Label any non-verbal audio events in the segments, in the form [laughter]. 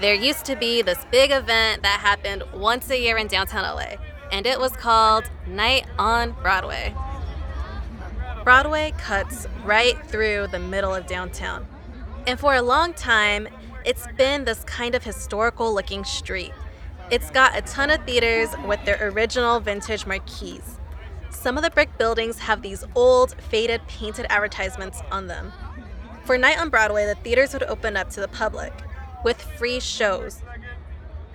There used to be this big event that happened once a year in downtown LA, and it was called Night on Broadway. Broadway cuts right through the middle of downtown. And for a long time, it's been this kind of historical looking street. It's got a ton of theaters with their original vintage marquees. Some of the brick buildings have these old, faded, painted advertisements on them. For Night on Broadway, the theaters would open up to the public with free shows.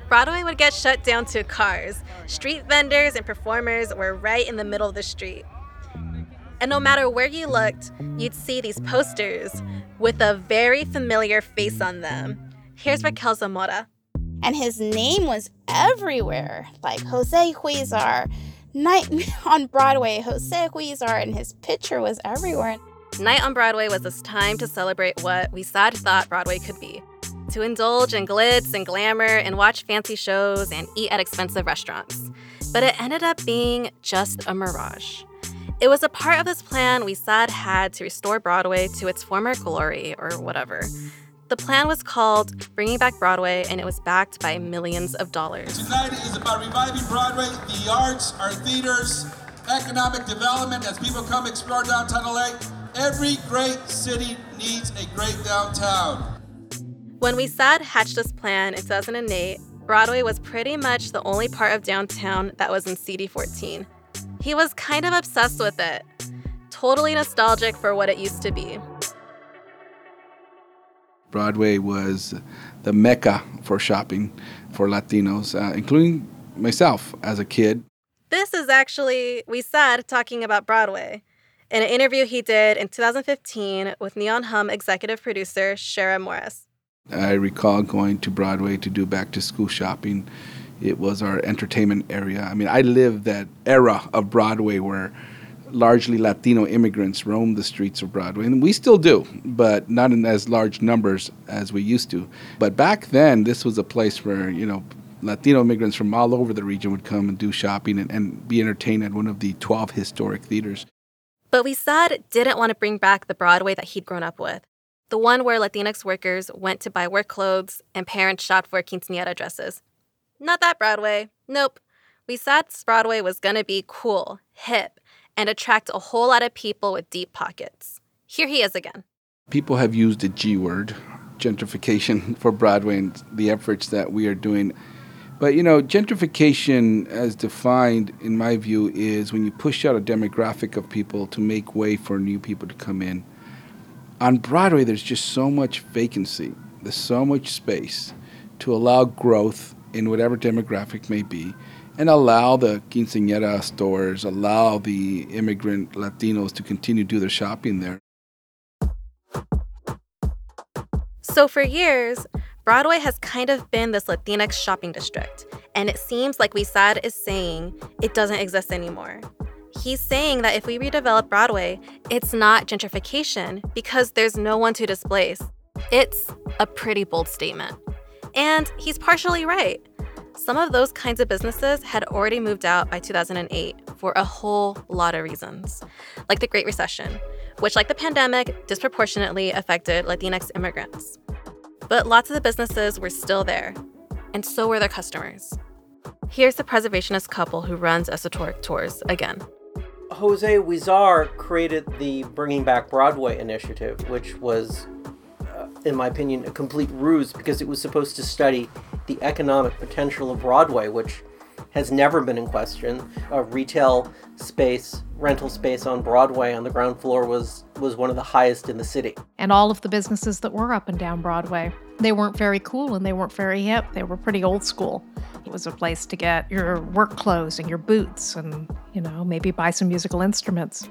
Broadway would get shut down to cars. Street vendors and performers were right in the middle of the street. And no matter where you looked, you'd see these posters with a very familiar face on them. Here's Raquel Zamora. And his name was everywhere, like Jose Huizar. Night [laughs] on Broadway, Jose Huizar, and his picture was everywhere. Night on Broadway was this time to celebrate what Huizar thought Broadway could be to indulge in glitz and glamour and watch fancy shows and eat at expensive restaurants. But it ended up being just a mirage. It was a part of this plan Huizar had to restore Broadway to its former glory or whatever. The plan was called Bringing Back Broadway, and it was backed by millions of dollars. Tonight is about reviving Broadway, the arts, our theaters, economic development as people come explore downtown LA. Every great city needs a great downtown. When Huizar hatched this plan in 2008, Broadway was pretty much the only part of downtown that was in CD 14. He was kind of obsessed with it, totally nostalgic for what it used to be. Broadway was the mecca for shopping for Latinos, uh, including myself as a kid. This is actually Huizar talking about Broadway in an interview he did in 2015 with Neon Hum executive producer Shara Morris. I recall going to Broadway to do back to school shopping. It was our entertainment area. I mean, I lived that era of Broadway where largely Latino immigrants roamed the streets of Broadway, and we still do, but not in as large numbers as we used to. But back then, this was a place where, you know, Latino immigrants from all over the region would come and do shopping and, and be entertained at one of the 12 historic theaters. But Huizar didn't want to bring back the Broadway that he'd grown up with the one where Latinx workers went to buy work clothes and parents shopped for quinceanera dresses. Not that Broadway. Nope. We thought Broadway was gonna be cool, hip, and attract a whole lot of people with deep pockets. Here he is again. People have used the G word, gentrification, [laughs] for Broadway and the efforts that we are doing. But you know, gentrification, as defined in my view, is when you push out a demographic of people to make way for new people to come in on Broadway, there's just so much vacancy. There's so much space to allow growth in whatever demographic may be and allow the quinceañera stores, allow the immigrant Latinos to continue to do their shopping there. So for years, Broadway has kind of been this Latinx shopping district, and it seems like we Huizar is saying it doesn't exist anymore. He's saying that if we redevelop Broadway, it's not gentrification because there's no one to displace. It's a pretty bold statement. And he's partially right. Some of those kinds of businesses had already moved out by 2008 for a whole lot of reasons, like the Great Recession, which, like the pandemic, disproportionately affected Latinx immigrants. But lots of the businesses were still there, and so were their customers. Here's the preservationist couple who runs Esotouric Tours again. Jose Huizar created the Bringing Back Broadway initiative, which was, uh, in my opinion, a complete ruse because it was supposed to study the economic potential of Broadway, which has never been in question. A retail space, rental space on Broadway on the ground floor was was one of the highest in the city. And all of the businesses that were up and down Broadway, they weren't very cool and they weren't very hip. They were pretty old school. It was a place to get your work clothes and your boots and, you know, maybe buy some musical instruments.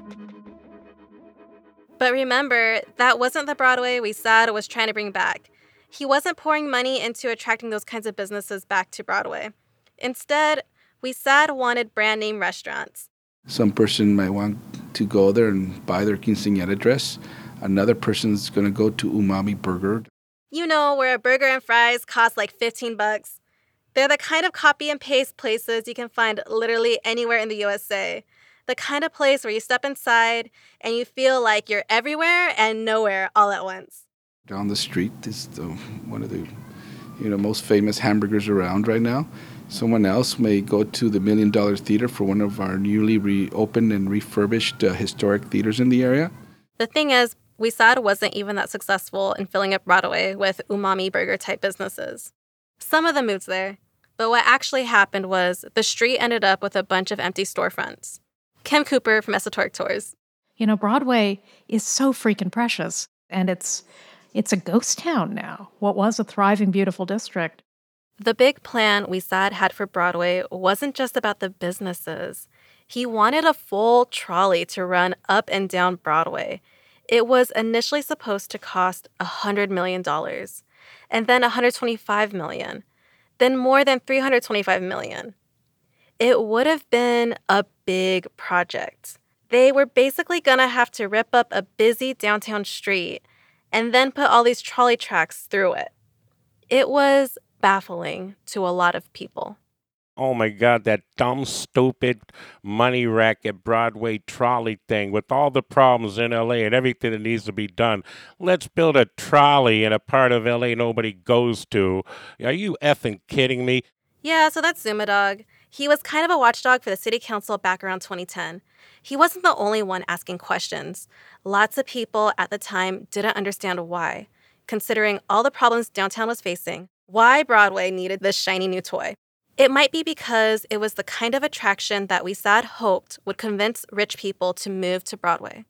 But remember, that wasn't the Broadway Huizar was trying to bring back. He wasn't pouring money into attracting those kinds of businesses back to Broadway. Instead, Huizar wanted brand name restaurants. Some person might want to go there and buy their quinceañera dress. Another person's going to go to Umami Burger. You know, where a burger and fries cost like 15 bucks. They're the kind of copy and paste places you can find literally anywhere in the USA. The kind of place where you step inside and you feel like you're everywhere and nowhere all at once. Down the street is the, one of the you know most famous hamburgers around right now. Someone else may go to the Million Dollar Theater for one of our newly reopened and refurbished uh, historic theaters in the area. The thing is, Huizar wasn't even that successful in filling up Broadway with umami burger type businesses. Some of them moved there, but what actually happened was the street ended up with a bunch of empty storefronts. Kim Cooper from Esotouric Tours. You know, Broadway is so freaking precious, and it's it's a ghost town now. What was a thriving, beautiful district. The big plan We Huizar had for Broadway wasn't just about the businesses. He wanted a full trolley to run up and down Broadway. It was initially supposed to cost $100 million, and then 125 million, then more than 325 million. It would have been a big project. They were basically gonna have to rip up a busy downtown street and then put all these trolley tracks through it. It was baffling to a lot of people. Oh my God, that dumb, stupid money racket Broadway trolley thing with all the problems in LA and everything that needs to be done. Let's build a trolley in a part of LA nobody goes to. Are you effing kidding me? Yeah, so that's Zuma Dogg. He was kind of a watchdog for the city council back around 2010. He wasn't the only one asking questions. Lots of people at the time didn't understand why, considering all the problems downtown was facing, why Broadway needed this shiny new toy. It might be because it was the kind of attraction that Huizar hoped would convince rich people to move to Broadway.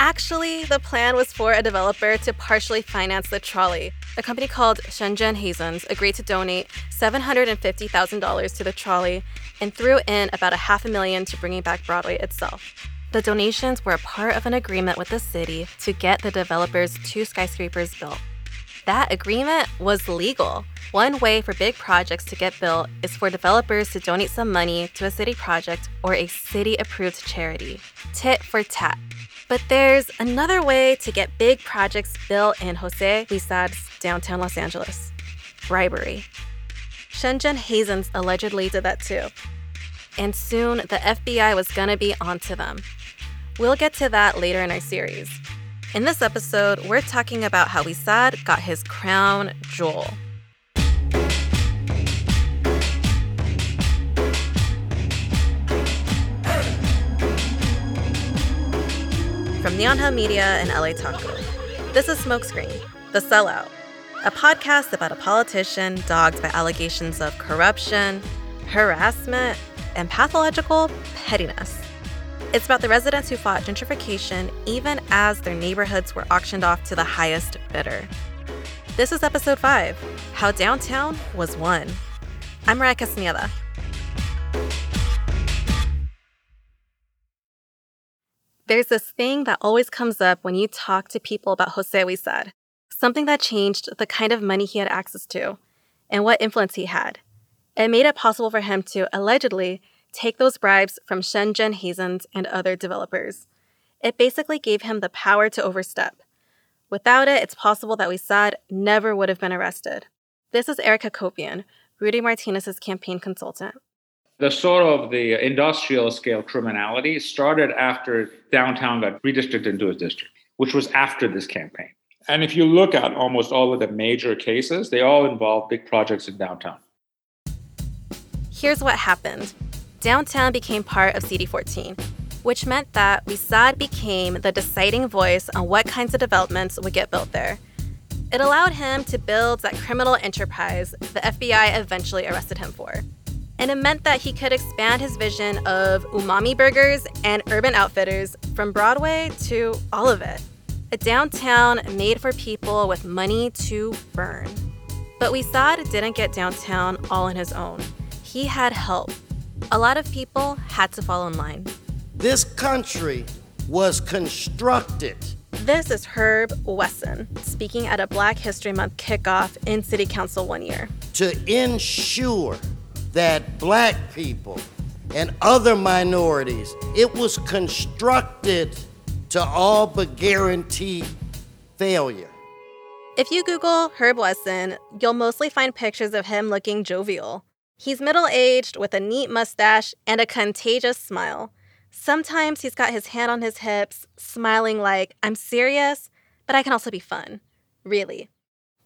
Actually, the plan was for a developer to partially finance the trolley. A company called Shenzhen Hazens agreed to donate $750,000 to the trolley and threw in about a half a million to bringing back Broadway itself. The donations were a part of an agreement with the city to get the developers two skyscrapers built. That agreement was legal. One way for big projects to get built is for developers to donate some money to a city project or a city approved charity. Tit for tat. But there's another way to get big projects built in Jose Huizar's downtown Los Angeles bribery. Shenzhen Hazens allegedly did that too. And soon the FBI was gonna be onto them. We'll get to that later in our series. In this episode, we're talking about how Huizar got his crown jewel. From Neon Hum Media and LA Taco, this is Smokescreen, The Sellout, a podcast about a politician dogged by allegations of corruption, harassment, and pathological pettiness. It's about the residents who fought gentrification even as their neighborhoods were auctioned off to the highest bidder. This is episode 5 How Downtown Was Won. I'm Mariah Castaneda. There's this thing that always comes up when you talk to people about Jose Huizar, something that changed the kind of money he had access to and what influence he had. It made it possible for him to allegedly take those bribes from Shenzhen Hazens and other developers. It basically gave him the power to overstep. Without it, it's possible that Huizar never would have been arrested. This is Erica Kopian, Rudy Martinez's campaign consultant. The sort of the industrial scale criminality started after downtown got redistricted into a district, which was after this campaign. And if you look at almost all of the major cases, they all involve big projects in downtown. Here's what happened downtown became part of CD14, which meant that Huizar became the deciding voice on what kinds of developments would get built there. It allowed him to build that criminal enterprise the FBI eventually arrested him for. And it meant that he could expand his vision of umami burgers and urban outfitters from Broadway to all of it. A downtown made for people with money to burn. But Huizar didn't get downtown all on his own. He had help. A lot of people had to fall in line. This country was constructed. This is Herb Wesson speaking at a Black History Month kickoff in City Council one year. To ensure that black people and other minorities, it was constructed to all but guarantee failure. If you Google Herb Wesson, you'll mostly find pictures of him looking jovial. He's middle aged with a neat mustache and a contagious smile. Sometimes he's got his hand on his hips, smiling like, I'm serious, but I can also be fun. Really.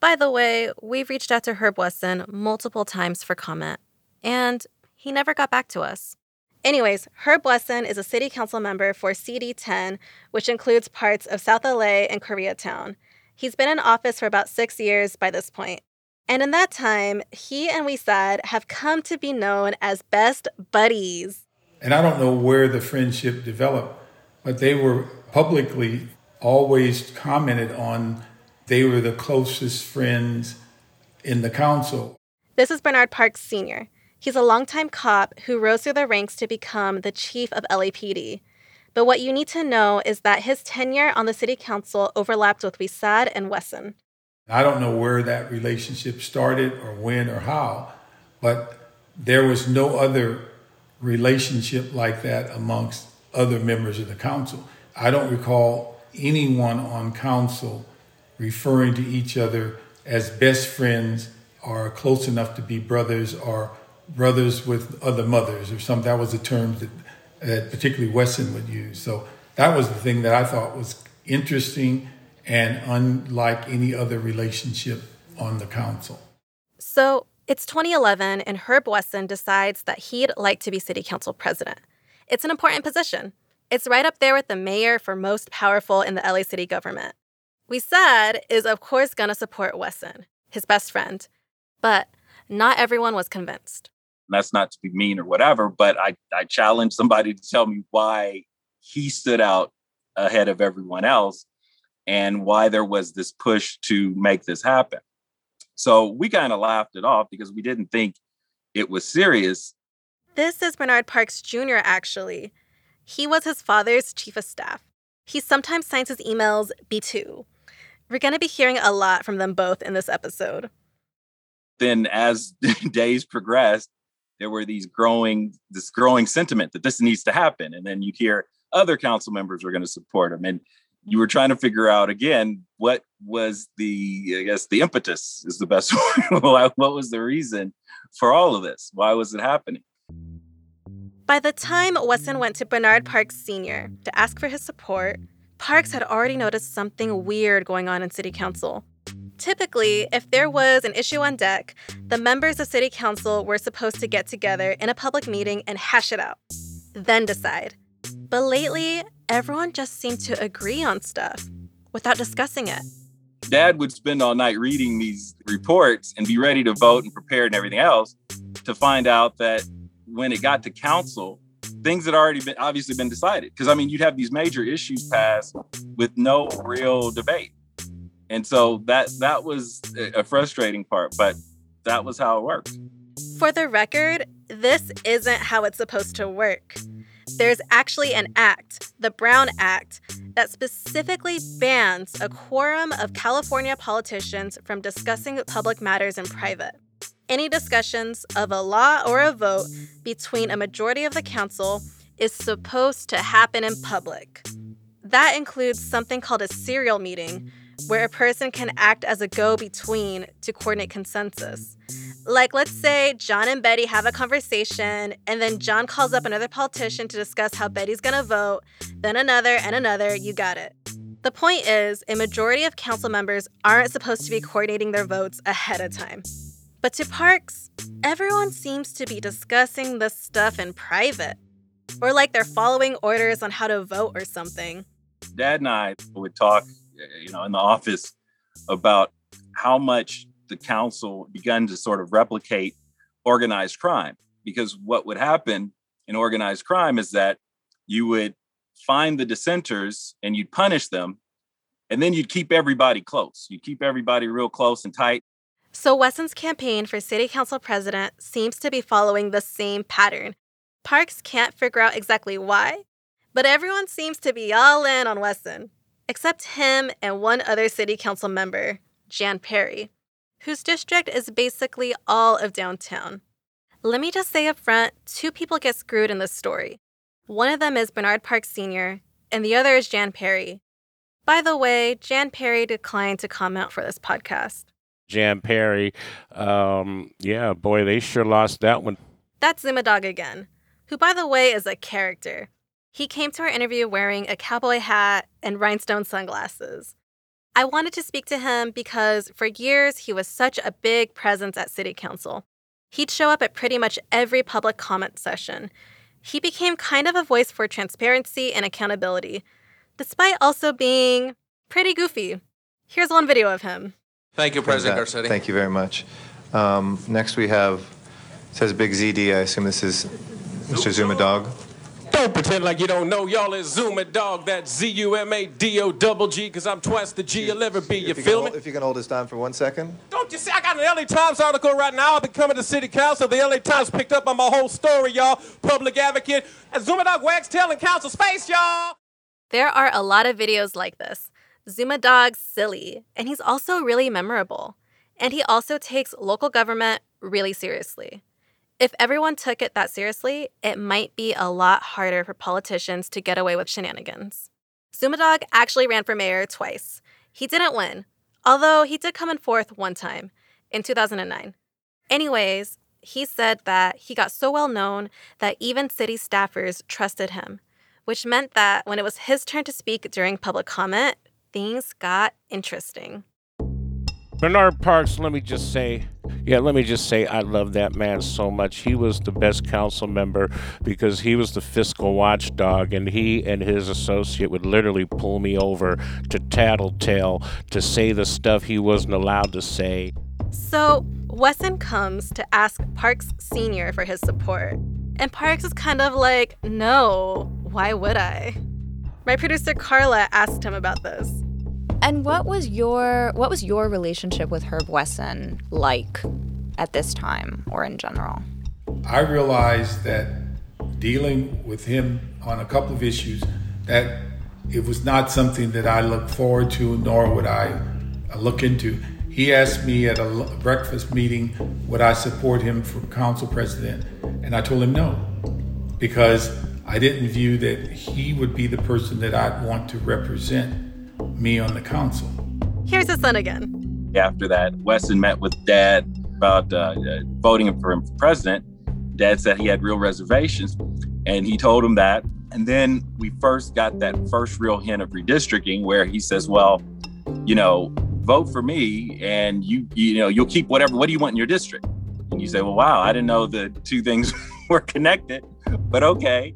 By the way, we've reached out to Herb Wesson multiple times for comment, and he never got back to us. Anyways, Herb Wesson is a city council member for CD10, which includes parts of South LA and Koreatown. He's been in office for about six years by this point. And in that time, he and Huizar have come to be known as best buddies. And I don't know where the friendship developed, but they were publicly always commented on they were the closest friends in the council. This is Bernard Parks Sr. He's a longtime cop who rose through the ranks to become the chief of LAPD. But what you need to know is that his tenure on the city council overlapped with Huizar and Wesson. I don't know where that relationship started or when or how, but there was no other relationship like that amongst other members of the council. I don't recall anyone on council referring to each other as best friends or close enough to be brothers or brothers with other mothers or something. That was the term that, that particularly Wesson would use. So that was the thing that I thought was interesting and unlike any other relationship on the council. So it's 2011, and Herb Wesson decides that he'd like to be city council president. It's an important position. It's right up there with the mayor for most powerful in the LA city government. Huizar is, of course, going to support Wesson, his best friend. But not everyone was convinced. That's not to be mean or whatever, but I, I challenge somebody to tell me why he stood out ahead of everyone else and why there was this push to make this happen. So we kind of laughed it off because we didn't think it was serious. This is Bernard Parks Jr., actually. He was his father's chief of staff. He sometimes signs his emails B2. We're going to be hearing a lot from them both in this episode. Then, as [laughs] days progressed, there were these growing, this growing sentiment that this needs to happen. And then you'd hear other council members were going to support him. And you were trying to figure out again what was the i guess the impetus is the best [laughs] word. what was the reason for all of this why was it happening by the time wesson went to bernard parks sr to ask for his support parks had already noticed something weird going on in city council Typically, if there was an issue on deck, the members of City Council were supposed to get together in a public meeting and hash it out, then decide. But lately, everyone just seemed to agree on stuff without discussing it. Dad would spend all night reading these reports and be ready to vote and prepared and everything else to find out that when it got to council, things had already been obviously been decided. Because I mean, you'd have these major issues passed with no real debate. And so that that was a frustrating part, but that was how it worked. For the record, this isn't how it's supposed to work. There's actually an act, the Brown Act, that specifically bans a quorum of California politicians from discussing public matters in private. Any discussions of a law or a vote between a majority of the council is supposed to happen in public. That includes something called a serial meeting, where a person can act as a go between to coordinate consensus. Like, let's say John and Betty have a conversation, and then John calls up another politician to discuss how Betty's gonna vote, then another and another, you got it. The point is, a majority of council members aren't supposed to be coordinating their votes ahead of time. But to Parks, everyone seems to be discussing this stuff in private. Or like they're following orders on how to vote or something. Dad and I would talk, Eh, you know, in the office about how much the council begun to sort of replicate organized crime. Because what would happen in organized crime is that you would find the dissenters and you'd punish them, and then you'd keep everybody close. You'd keep everybody real close and tight. So Wesson's campaign for city council president seems to be following the same pattern. Parks can't figure out exactly why, But everyone seems to be all in on Wesson, except him and one other city council member, Jan Perry, whose district is basically all of downtown. Let me just say up front two people get screwed in this story. One of them is Bernard Parks Sr., and the other is Jan Perry. By the way, Jan Perry declined to comment for this podcast. Jan Perry, um, yeah, boy, they sure lost that one. That's Zuma Dogg again, who, by the way, is a character. He came to our interview wearing a cowboy hat and rhinestone sunglasses. I wanted to speak to him because for years he was such a big presence at City Council. He'd show up at pretty much every public comment session. He became kind of a voice for transparency and accountability, despite also being pretty goofy. Here's one video of him. Thank you, President Garcetti. Thank you very much. Um, next we have, says Big ZD. I assume this is Mr. Zuma Dogg. Don't pretend like you don't know. Y'all is Zuma Dogg. That's Z U M A D O double G, because I'm twice the G you'll ever be. You If you, feel can, me? hold- if you can hold this down for one second. Don't you see? I got an LA Times article right now. I've been coming to City Council. The LA Times picked up on my whole story, y'all. Public advocate. And Zuma Dogg wags telling council space, y'all. There are a lot of videos like this. Zuma Dogg's silly, and he's also really memorable. And he also takes local government really seriously. If everyone took it that seriously, it might be a lot harder for politicians to get away with shenanigans. Zuma Dogg actually ran for mayor twice. He didn't win, although he did come in fourth one time in 2009. Anyways, he said that he got so well known that even city staffers trusted him, which meant that when it was his turn to speak during public comment, things got interesting. Bernard Parks, let me just say, yeah, let me just say, I love that man so much. He was the best council member because he was the fiscal watchdog, and he and his associate would literally pull me over to tattletale to say the stuff he wasn't allowed to say. So, Wesson comes to ask Parks Sr. for his support. And Parks is kind of like, no, why would I? My producer Carla asked him about this. And what was your what was your relationship with Herb Wesson like at this time or in general? I realized that dealing with him on a couple of issues that it was not something that I looked forward to, nor would I look into. He asked me at a breakfast meeting would I support him for council president, and I told him no, because I didn't view that he would be the person that I'd want to represent me on the council. Here's his son again. After that, Wesson met with Dad about uh, uh, voting for him for president. Dad said he had real reservations, and he told him that. And then we first got that first real hint of redistricting, where he says, "Well, you know, vote for me, and you, you know, you'll keep whatever. What do you want in your district?" And you say, "Well, wow, I didn't know the two things [laughs] were connected, but okay."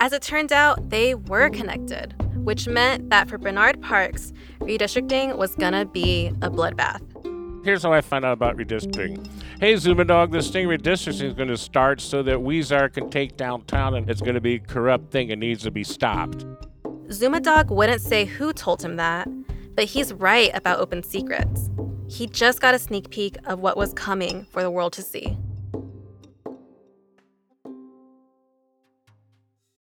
As it turned out, they were connected, which meant that for Bernard Parks, redistricting was gonna be a bloodbath. Here's how I found out about redistricting. Hey, Zuma Dogg, this thing redistricting is going to start so that Huizar can take downtown, and it's going to be a corrupt thing. It needs to be stopped. Zuma Dogg wouldn't say who told him that, but he's right about open secrets. He just got a sneak peek of what was coming for the world to see.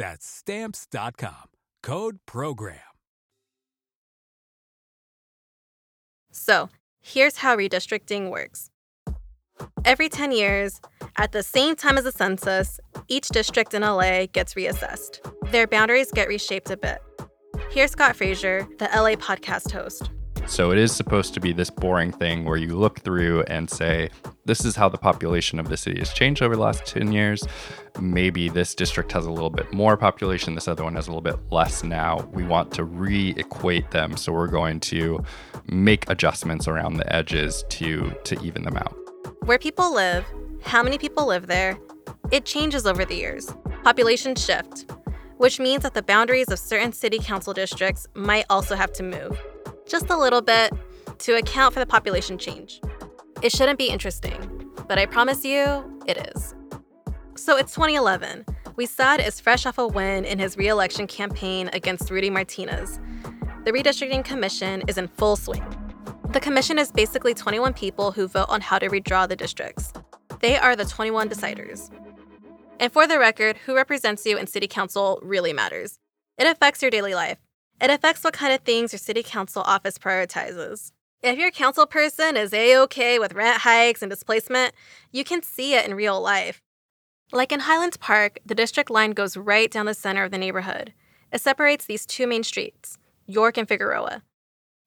That's stamps.com. Code program. So, here's how redistricting works. Every 10 years, at the same time as the census, each district in LA gets reassessed. Their boundaries get reshaped a bit. Here's Scott Frazier, the LA podcast host. So it is supposed to be this boring thing where you look through and say, this is how the population of the city has changed over the last 10 years. Maybe this district has a little bit more population, this other one has a little bit less now. We want to re equate them. So we're going to make adjustments around the edges to, to even them out. Where people live, how many people live there, it changes over the years. Population shift, which means that the boundaries of certain city council districts might also have to move just a little bit to account for the population change. It shouldn't be interesting, but I promise you, it is. So it's 2011. Huizar is fresh off a win in his re election campaign against Rudy Martinez. The Redistricting Commission is in full swing. The commission is basically 21 people who vote on how to redraw the districts. They are the 21 deciders. And for the record, who represents you in city council really matters. It affects your daily life. It affects what kind of things your city council office prioritizes. If your council person is a okay with rent hikes and displacement, you can see it in real life. Like in Highlands Park, the district line goes right down the center of the neighborhood. It separates these two main streets, York and Figueroa.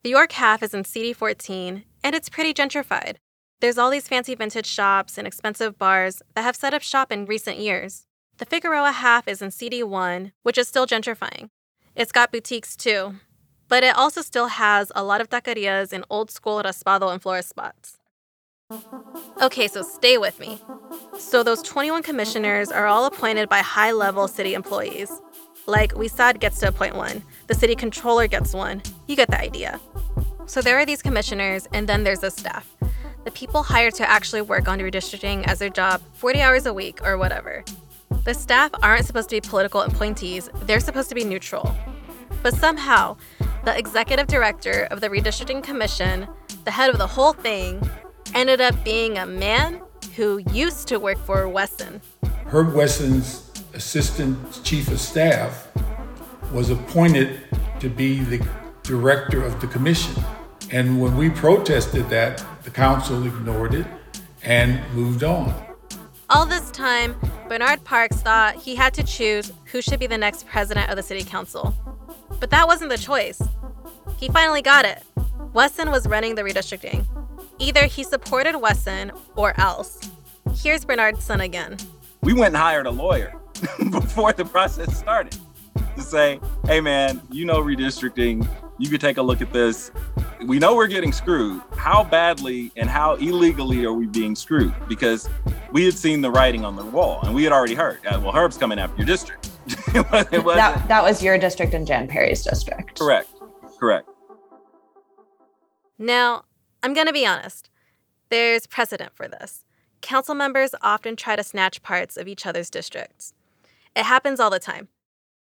The York half is in CD 14, and it's pretty gentrified. There's all these fancy vintage shops and expensive bars that have set up shop in recent years. The Figueroa half is in CD 1, which is still gentrifying. It's got boutiques too, but it also still has a lot of taquerias and old school raspado and flores spots. Okay, so stay with me. So, those 21 commissioners are all appointed by high level city employees. Like, Huizar gets to appoint one, the city controller gets one. You get the idea. So, there are these commissioners, and then there's the staff. The people hired to actually work on redistricting as their job 40 hours a week or whatever. The staff aren't supposed to be political appointees, they're supposed to be neutral. But somehow, the executive director of the Redistricting Commission, the head of the whole thing, ended up being a man who used to work for Wesson. Herb Wesson's assistant chief of staff was appointed to be the director of the commission. And when we protested that, the council ignored it and moved on. All this time, Bernard Parks thought he had to choose who should be the next president of the city council. But that wasn't the choice. He finally got it. Wesson was running the redistricting. Either he supported Wesson or else. Here's Bernard's son again. We went and hired a lawyer [laughs] before the process started to say, hey man, you know redistricting, you could take a look at this. We know we're getting screwed. How badly and how illegally are we being screwed? Because we had seen the writing on the wall and we had already heard, uh, well, Herb's coming after your district. [laughs] it that, that was your district and Jan Perry's district. Correct. Correct. Now, I'm going to be honest. There's precedent for this. Council members often try to snatch parts of each other's districts. It happens all the time.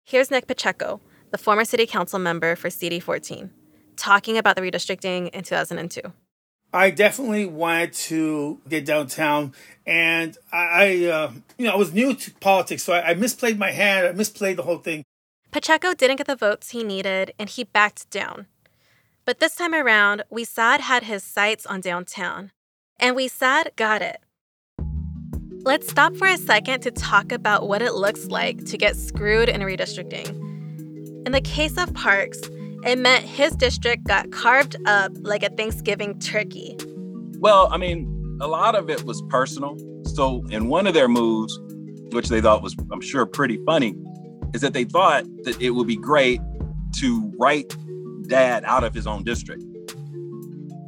Here's Nick Pacheco, the former city council member for CD 14, talking about the redistricting in 2002. I definitely wanted to get downtown, and I, uh, you know, I was new to politics, so I, I misplayed my hand. I misplayed the whole thing. Pacheco didn't get the votes he needed, and he backed down. But this time around, Huizar had his sights on downtown, and Huizar got it. Let's stop for a second to talk about what it looks like to get screwed in redistricting. In the case of Parks, it meant his district got carved up like a Thanksgiving turkey. Well, I mean, a lot of it was personal. So, in one of their moves, which they thought was, I'm sure, pretty funny, is that they thought that it would be great to write dad out of his own district.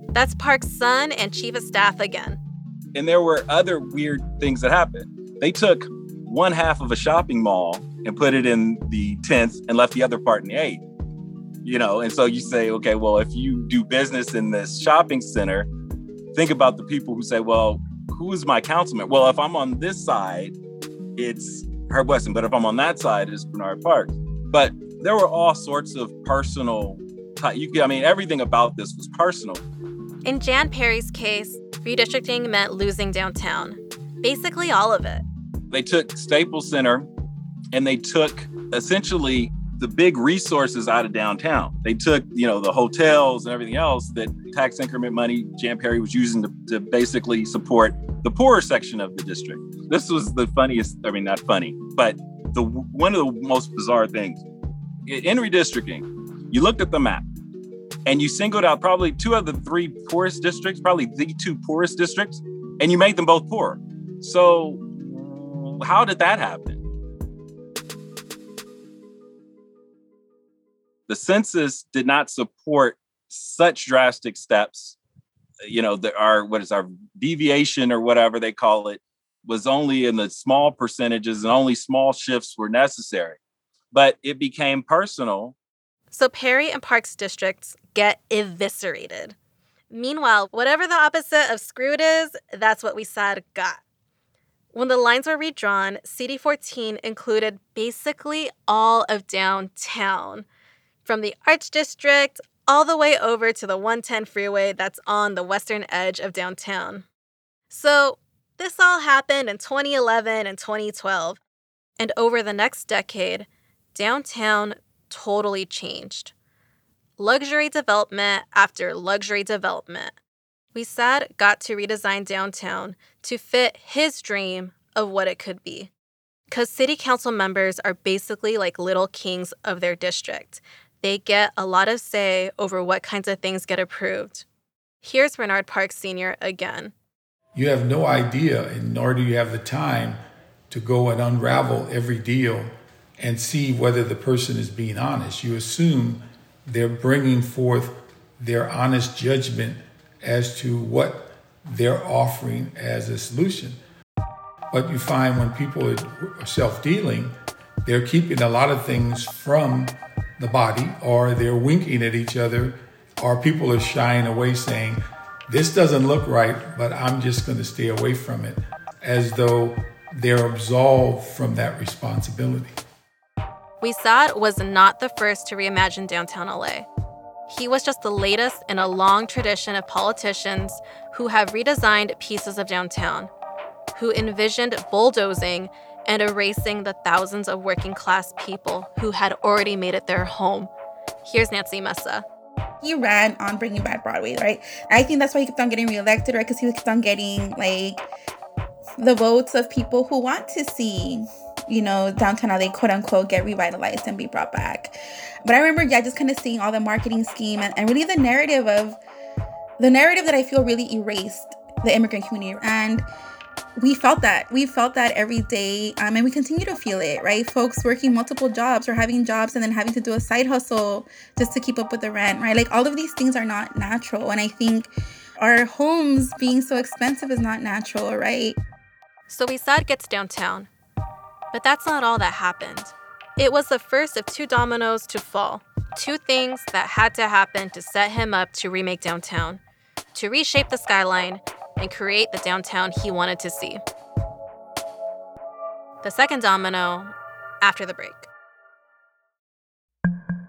That's Park's son and chief of staff again. And there were other weird things that happened. They took one half of a shopping mall and put it in the 10th and left the other part in the 8th you know and so you say okay well if you do business in this shopping center think about the people who say well who is my councilman well if i'm on this side it's Herb Wesson. But if I'm on that side, it's Bernard Parks. But there were all sorts of personal. You, I mean, everything about this was personal. In Jan Perry's case, redistricting meant losing downtown. Basically, all of it. They took Staples Center and they took essentially the big resources out of downtown. They took, you know, the hotels and everything else that tax increment money Jan Perry was using to, to basically support the poorer section of the district. This was the funniest, I mean, not funny, but the one of the most bizarre things. In redistricting, you looked at the map and you singled out probably two of the three poorest districts, probably the two poorest districts, and you made them both poor. So, how did that happen? The census did not support such drastic steps. You know, there are what is our deviation or whatever they call it was only in the small percentages and only small shifts were necessary. But it became personal. So Perry and Parks districts get eviscerated. Meanwhile, whatever the opposite of screwed is, that's what Huizar got. When the lines were redrawn, CD 14 included basically all of downtown, from the Arts District all the way over to the 110 freeway that's on the western edge of downtown. So, this all happened in 2011 and 2012. And over the next decade, downtown totally changed. Luxury development after luxury development. Huizar got to redesign downtown to fit his dream of what it could be. Because city council members are basically like little kings of their district. They get a lot of say over what kinds of things get approved. Here's Bernard Parks Sr. again. You have no idea, and nor do you have the time to go and unravel every deal and see whether the person is being honest. You assume they're bringing forth their honest judgment as to what they're offering as a solution. But you find when people are self dealing, they're keeping a lot of things from the body, or they're winking at each other, or people are shying away saying, This doesn't look right, but I'm just going to stay away from it, as though they're absolved from that responsibility. Huizar was not the first to reimagine downtown LA. He was just the latest in a long tradition of politicians who have redesigned pieces of downtown, who envisioned bulldozing and erasing the thousands of working class people who had already made it their home. Here's Nancy Mesa. He ran on bringing back Broadway, right? I think that's why he kept on getting reelected, right? Because he kept on getting like the votes of people who want to see, you know, downtown LA quote unquote get revitalized and be brought back. But I remember, yeah, just kind of seeing all the marketing scheme and, and really the narrative of the narrative that I feel really erased the immigrant community. And we felt that we felt that every day um, and we continue to feel it right? Folks working multiple jobs or having jobs and then having to do a side hustle just to keep up with the rent right? Like all of these things are not natural and i think our homes being so expensive is not natural right? So Huizar gets downtown but that's not all that happened. It was the first of two dominoes to fall two things that had to happen to set him up to remake downtown to reshape the skyline and create the downtown he wanted to see. The second domino after the break.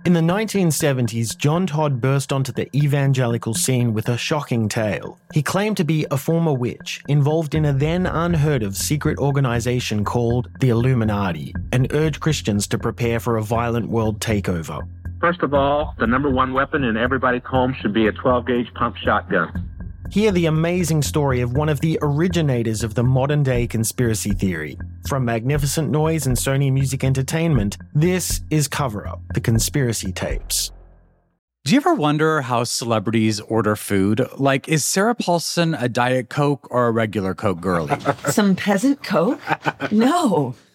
In the 1970s, John Todd burst onto the evangelical scene with a shocking tale. He claimed to be a former witch involved in a then unheard of secret organization called the Illuminati and urged Christians to prepare for a violent world takeover. First of all, the number one weapon in everybody's home should be a 12 gauge pump shotgun. Hear the amazing story of one of the originators of the modern day conspiracy theory. From Magnificent Noise and Sony Music Entertainment, this is Cover Up The Conspiracy Tapes. Do you ever wonder how celebrities order food? Like, is Sarah Paulson a Diet Coke or a regular Coke girlie? [laughs] Some peasant Coke? No.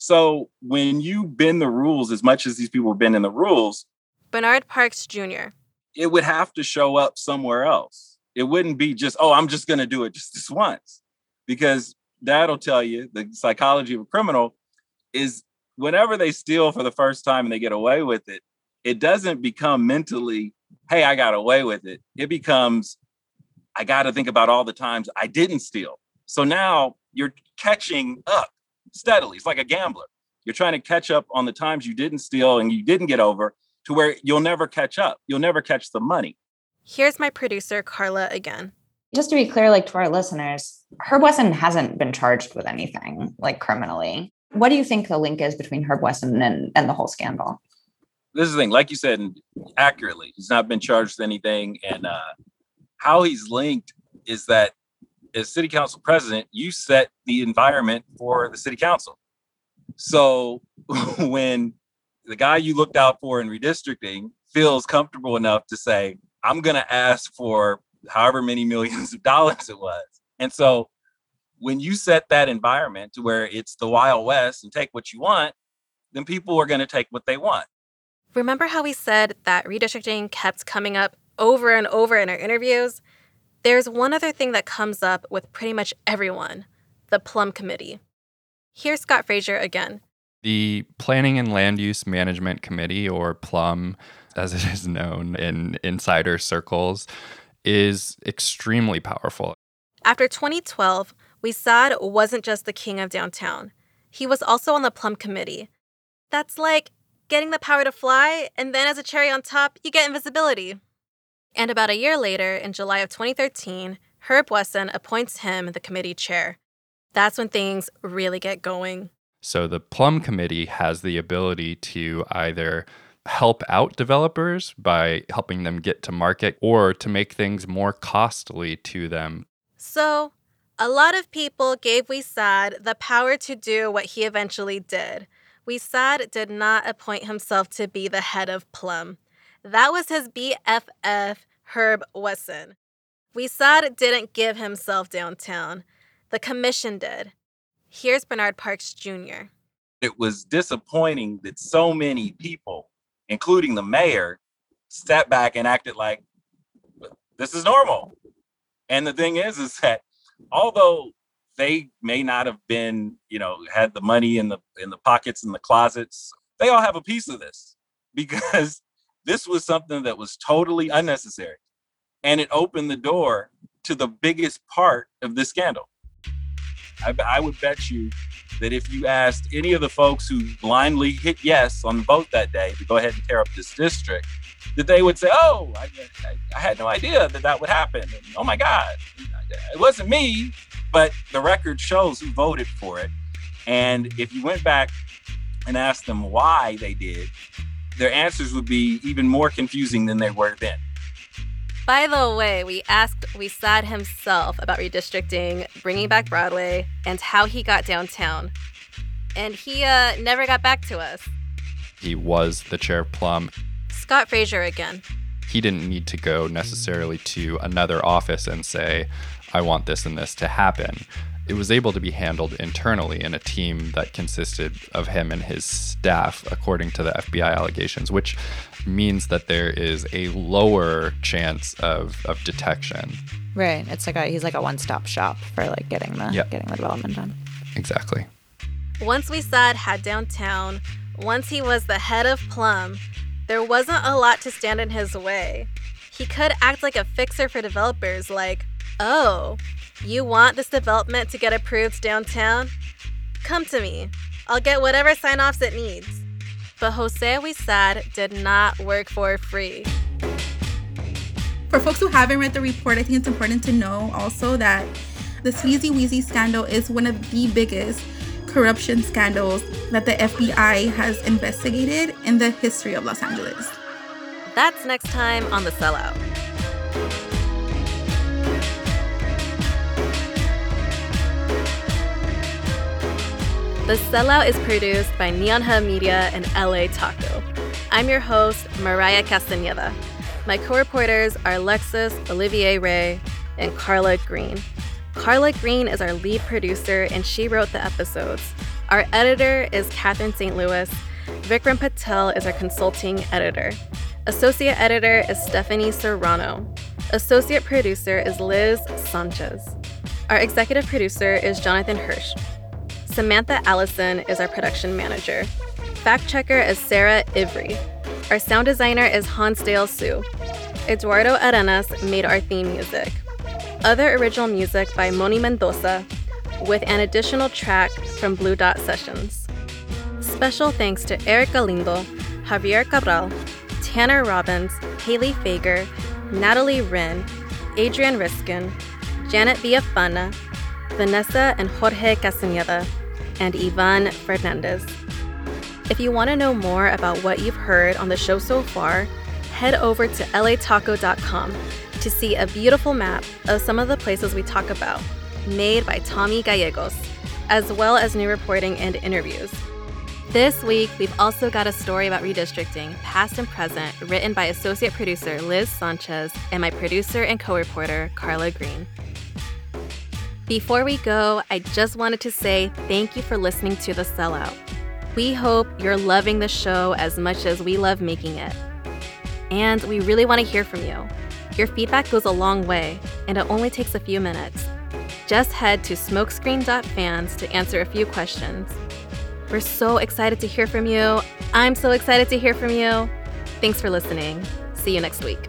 So when you bend the rules as much as these people were bending the rules, Bernard Parks Jr. it would have to show up somewhere else. It wouldn't be just, oh, I'm just going to do it just this once. Because that'll tell you the psychology of a criminal is whenever they steal for the first time and they get away with it, it doesn't become mentally, hey, I got away with it. It becomes, I got to think about all the times I didn't steal. So now you're catching up steadily. It's like a gambler. You're trying to catch up on the times you didn't steal and you didn't get over to where you'll never catch up. You'll never catch the money. Here's my producer, Carla, again. Just to be clear, like to our listeners, Herb Wesson hasn't been charged with anything like criminally. What do you think the link is between Herb Wesson and, and the whole scandal? This is the thing, like you said accurately, he's not been charged with anything. And uh, how he's linked is that as city council president, you set the environment for the city council. So [laughs] when the guy you looked out for in redistricting feels comfortable enough to say, I'm going to ask for however many millions of dollars it was. And so when you set that environment to where it's the Wild West and take what you want, then people are going to take what they want. Remember how we said that redistricting kept coming up over and over in our interviews? There's one other thing that comes up with pretty much everyone the Plum Committee. Here's Scott Frazier again. The Planning and Land Use Management Committee, or PLUM, as it [laughs] is known in insider circles, is extremely powerful. After 2012, Saad wasn't just the king of downtown. He was also on the Plum Committee. That's like getting the power to fly, and then as a cherry on top, you get invisibility. And about a year later, in July of 2013, Herb Wesson appoints him the committee chair. That's when things really get going. So the Plum Committee has the ability to either help out developers by helping them get to market or to make things more costly to them. So, a lot of people gave Saad the power to do what he eventually did. Saad did not appoint himself to be the head of Plum. That was his BFF, Herb Wesson. Saad didn't give himself downtown. The commission did. Here's Bernard Parks Jr. It was disappointing that so many people, including the mayor, stepped back and acted like this is normal. And the thing is, is that although they may not have been, you know, had the money in the in the pockets in the closets, they all have a piece of this [laughs] because this was something that was totally unnecessary. And it opened the door to the biggest part of this scandal. I, I would bet you that if you asked any of the folks who blindly hit yes on the vote that day to go ahead and tear up this district, that they would say, "Oh, I, I, I had no idea that that would happen." And, oh my God, it wasn't me, but the record shows who voted for it. And if you went back and asked them why they did, their answers would be even more confusing than they were then. By the way, we asked Saad himself about redistricting, bringing back Broadway, and how he got downtown. And he uh, never got back to us. He was the chair of Plum. Scott Frazier again. He didn't need to go necessarily to another office and say, I want this and this to happen. It was able to be handled internally in a team that consisted of him and his staff, according to the FBI allegations, which means that there is a lower chance of, of detection. Right. It's like a he's like a one stop shop for like getting the yep. getting the development done. Exactly. Once Saad had downtown, once he was the head of Plum, there wasn't a lot to stand in his way. He could act like a fixer for developers, like, oh, you want this development to get approved downtown? Come to me. I'll get whatever sign offs it needs. But Jose Huizar did not work for free. For folks who haven't read the report, I think it's important to know also that the Sleazy Weezy scandal is one of the biggest corruption scandals that the FBI has investigated in the history of Los Angeles. That's next time on The Sellout. The Sellout is produced by Neon Media and LA Taco. I'm your host, Mariah Castaneda. My co reporters are Alexis Olivier Ray and Carla Green. Carla Green is our lead producer and she wrote the episodes. Our editor is Catherine St. Louis. Vikram Patel is our consulting editor. Associate editor is Stephanie Serrano. Associate producer is Liz Sanchez. Our executive producer is Jonathan Hirsch. Samantha Allison is our production manager. Fact checker is Sarah Ivry. Our sound designer is Hansdale Hsu. Eduardo Arenas made our theme music. Other original music by Moni Mendoza, with an additional track from Blue Dot Sessions. Special thanks to Eric Galindo, Javier Cabral, Tanner Robbins, Haley Fager, Natalie Wren, Adrian Riskin, Janet Villafana, Vanessa and Jorge Castaneda, and Ivan Fernandez. If you want to know more about what you've heard on the show so far, head over to lataco.com to see a beautiful map of some of the places we talk about, made by Tommy Gallegos, as well as new reporting and interviews. This week, we've also got a story about redistricting, past and present, written by associate producer Liz Sanchez and my producer and co reporter Carla Green. Before we go, I just wanted to say thank you for listening to The Sellout. We hope you're loving the show as much as we love making it. And we really want to hear from you. Your feedback goes a long way, and it only takes a few minutes. Just head to smokescreen.fans to answer a few questions. We're so excited to hear from you. I'm so excited to hear from you. Thanks for listening. See you next week.